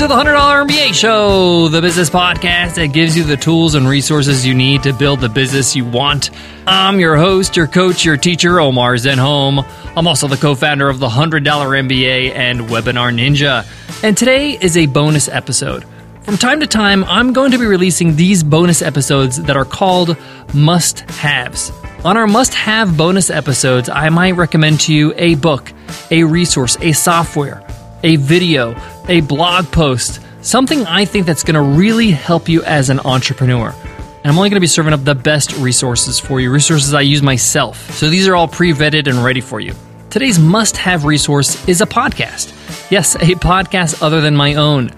to the $100 MBA Show, the business podcast that gives you the tools and resources you need to build the business you want. I'm your host, your coach, your teacher, Omar Zenhom. I'm also the co founder of the $100 MBA and Webinar Ninja. And today is a bonus episode. From time to time, I'm going to be releasing these bonus episodes that are called must haves. On our must have bonus episodes, I might recommend to you a book, a resource, a software a video, a blog post, something I think that's going to really help you as an entrepreneur. And I'm only going to be serving up the best resources for you, resources I use myself. So these are all pre vetted and ready for you. Today's must have resource is a podcast. Yes, a podcast other than my own.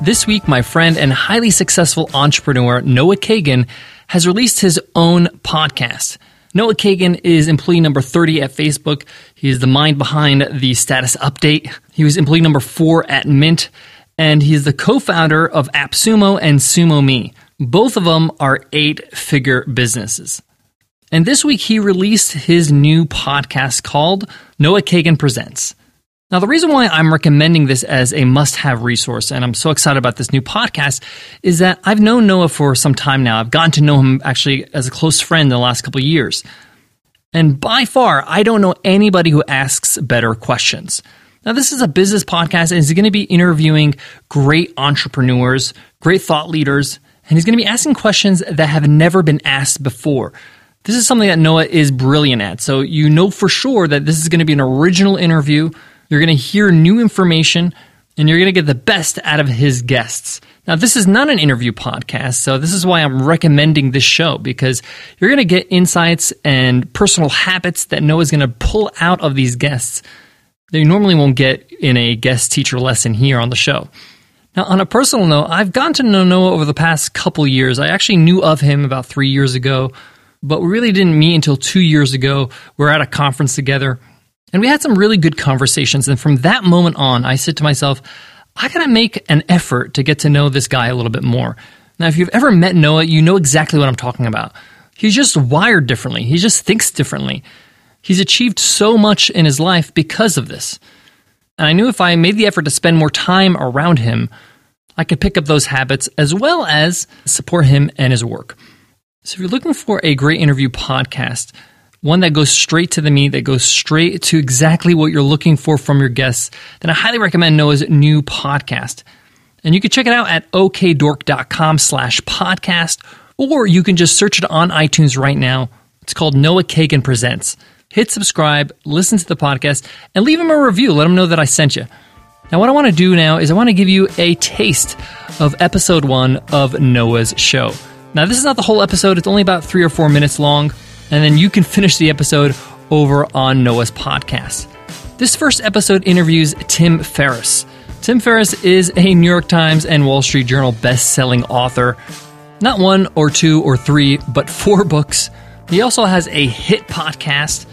This week, my friend and highly successful entrepreneur, Noah Kagan, has released his own podcast. Noah Kagan is employee number 30 at Facebook. He is the mind behind the status update. He was employee number four at Mint, and he's the co founder of AppSumo and SumoMe. Both of them are eight figure businesses. And this week he released his new podcast called Noah Kagan Presents. Now, the reason why I'm recommending this as a must have resource, and I'm so excited about this new podcast, is that I've known Noah for some time now. I've gotten to know him actually as a close friend in the last couple of years. And by far, I don't know anybody who asks better questions. Now, this is a business podcast, and he's going to be interviewing great entrepreneurs, great thought leaders, and he's going to be asking questions that have never been asked before. This is something that Noah is brilliant at. So you know for sure that this is going to be an original interview you're going to hear new information and you're going to get the best out of his guests. Now, this is not an interview podcast, so this is why I'm recommending this show because you're going to get insights and personal habits that Noah's going to pull out of these guests that you normally won't get in a guest teacher lesson here on the show. Now, on a personal note, I've gotten to know Noah over the past couple years. I actually knew of him about three years ago, but we really didn't meet until two years ago. We we're at a conference together and we had some really good conversations. And from that moment on, I said to myself, I got to make an effort to get to know this guy a little bit more. Now, if you've ever met Noah, you know exactly what I'm talking about. He's just wired differently, he just thinks differently. He's achieved so much in his life because of this. And I knew if I made the effort to spend more time around him, I could pick up those habits as well as support him and his work. So if you're looking for a great interview podcast, one that goes straight to the meat, that goes straight to exactly what you're looking for from your guests, then I highly recommend Noah's new podcast. And you can check it out at okdork.com slash podcast, or you can just search it on iTunes right now. It's called Noah Kagan Presents. Hit subscribe, listen to the podcast, and leave him a review. Let him know that I sent you. Now, what I want to do now is I want to give you a taste of episode one of Noah's show. Now, this is not the whole episode, it's only about three or four minutes long and then you can finish the episode over on Noah's podcast. This first episode interviews Tim Ferriss. Tim Ferriss is a New York Times and Wall Street Journal best-selling author. Not one or two or three, but four books. He also has a hit podcast,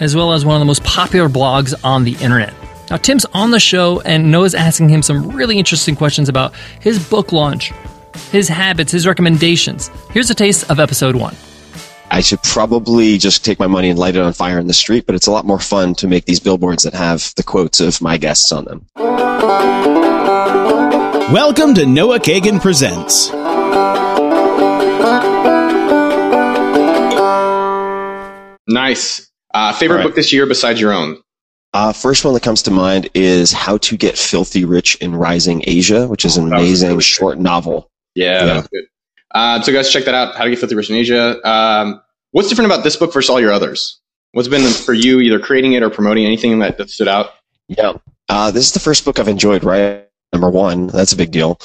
as well as one of the most popular blogs on the internet. Now, Tim's on the show, and Noah's asking him some really interesting questions about his book launch, his habits, his recommendations. Here's a taste of episode one. I should probably just take my money and light it on fire in the street, but it's a lot more fun to make these billboards that have the quotes of my guests on them. Welcome to Noah Kagan Presents. Nice. Uh, favorite right. book this year besides your own? Uh, first one that comes to mind is How to Get Filthy Rich in Rising Asia, which is an oh, amazing really short novel. Yeah, yeah. Uh, so guys, check that out. How to Get Filthy Rich in Asia. Um, what's different about this book versus all your others? What's been for you either creating it or promoting anything that, that stood out? Yeah, uh, this is the first book I've enjoyed. Right, number one, that's a big deal,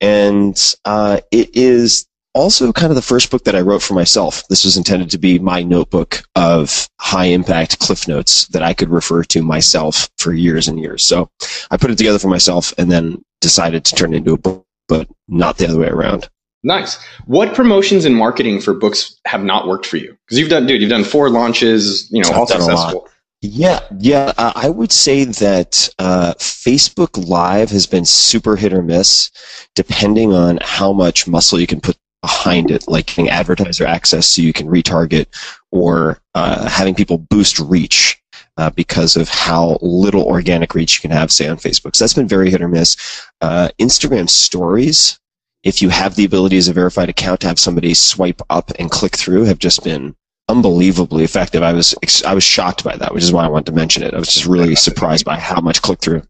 and uh, it is also kind of the first book that I wrote for myself. This was intended to be my notebook of high impact cliff notes that I could refer to myself for years and years. So I put it together for myself and then decided to turn it into a book, but not the other way around. Nice. What promotions and marketing for books have not worked for you? Because you've done, dude, you've done four launches, you know, I've all successful. Yeah, yeah. Uh, I would say that uh, Facebook Live has been super hit or miss, depending on how much muscle you can put behind it, like getting advertiser access so you can retarget, or uh, having people boost reach. uh, because of how little organic reach you can have, say, on Facebook. So that's been very hit or miss. Uh, Instagram stories, if you have the ability as a verified account to have somebody swipe up and click through, have just been unbelievably effective. I was I was shocked by that, which is why I wanted to mention it. I was just really surprised by how much click through.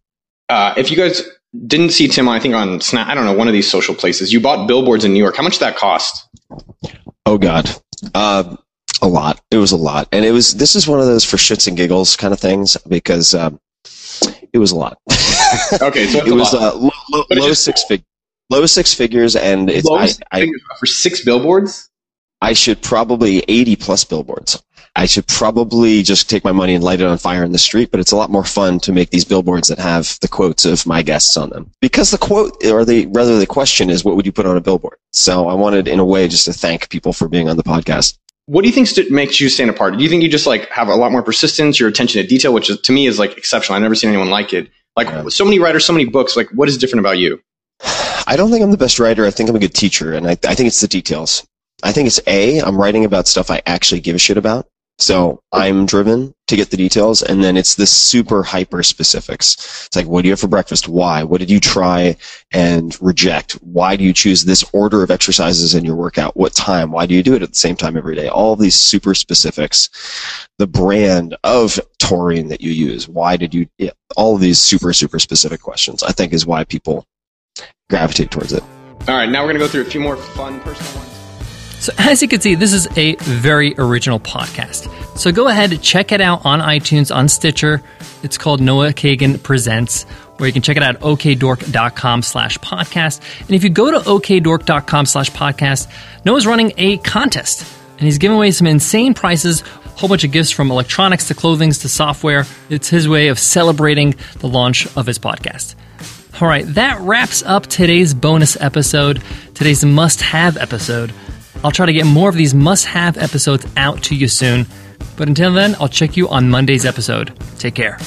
Uh, if you guys didn't see Tim, I think on Snap, I don't know, one of these social places, you bought billboards in New York. How much did that cost? Oh God, uh, a lot. It was a lot, and it was. This is one of those for shits and giggles kind of things because um, it was a lot. okay, so it was uh, low, low, six fig, low six figures, and it's I, I, for six billboards. I should probably eighty plus billboards. I should probably just take my money and light it on fire in the street, but it's a lot more fun to make these billboards that have the quotes of my guests on them. Because the quote, or the, rather the question is, what would you put on a billboard? So I wanted, in a way, just to thank people for being on the podcast. What do you think st- makes you stand apart? Do you think you just like have a lot more persistence, your attention to detail, which is, to me is like exceptional. I've never seen anyone like it. Like yeah. so many writers, so many books. Like, what is different about you? I don't think I'm the best writer. I think I'm a good teacher, and I, I think it's the details. I think it's A, I'm writing about stuff I actually give a shit about. So I'm driven to get the details, and then it's the super hyper specifics. It's like, what do you have for breakfast? Why? What did you try and reject? Why do you choose this order of exercises in your workout? What time? Why do you do it at the same time every day? All these super specifics. The brand of taurine that you use. Why did you? All these super super specific questions. I think is why people gravitate towards it. All right, now we're gonna go through a few more fun personal ones. So, as you can see, this is a very original podcast. So, go ahead and check it out on iTunes, on Stitcher. It's called Noah Kagan Presents, where you can check it out at okdork.com slash podcast. And if you go to okdork.com slash podcast, Noah's running a contest, and he's giving away some insane prices, a whole bunch of gifts from electronics to clothing to software. It's his way of celebrating the launch of his podcast. All right, that wraps up today's bonus episode, today's must have episode. I'll try to get more of these must have episodes out to you soon. But until then, I'll check you on Monday's episode. Take care.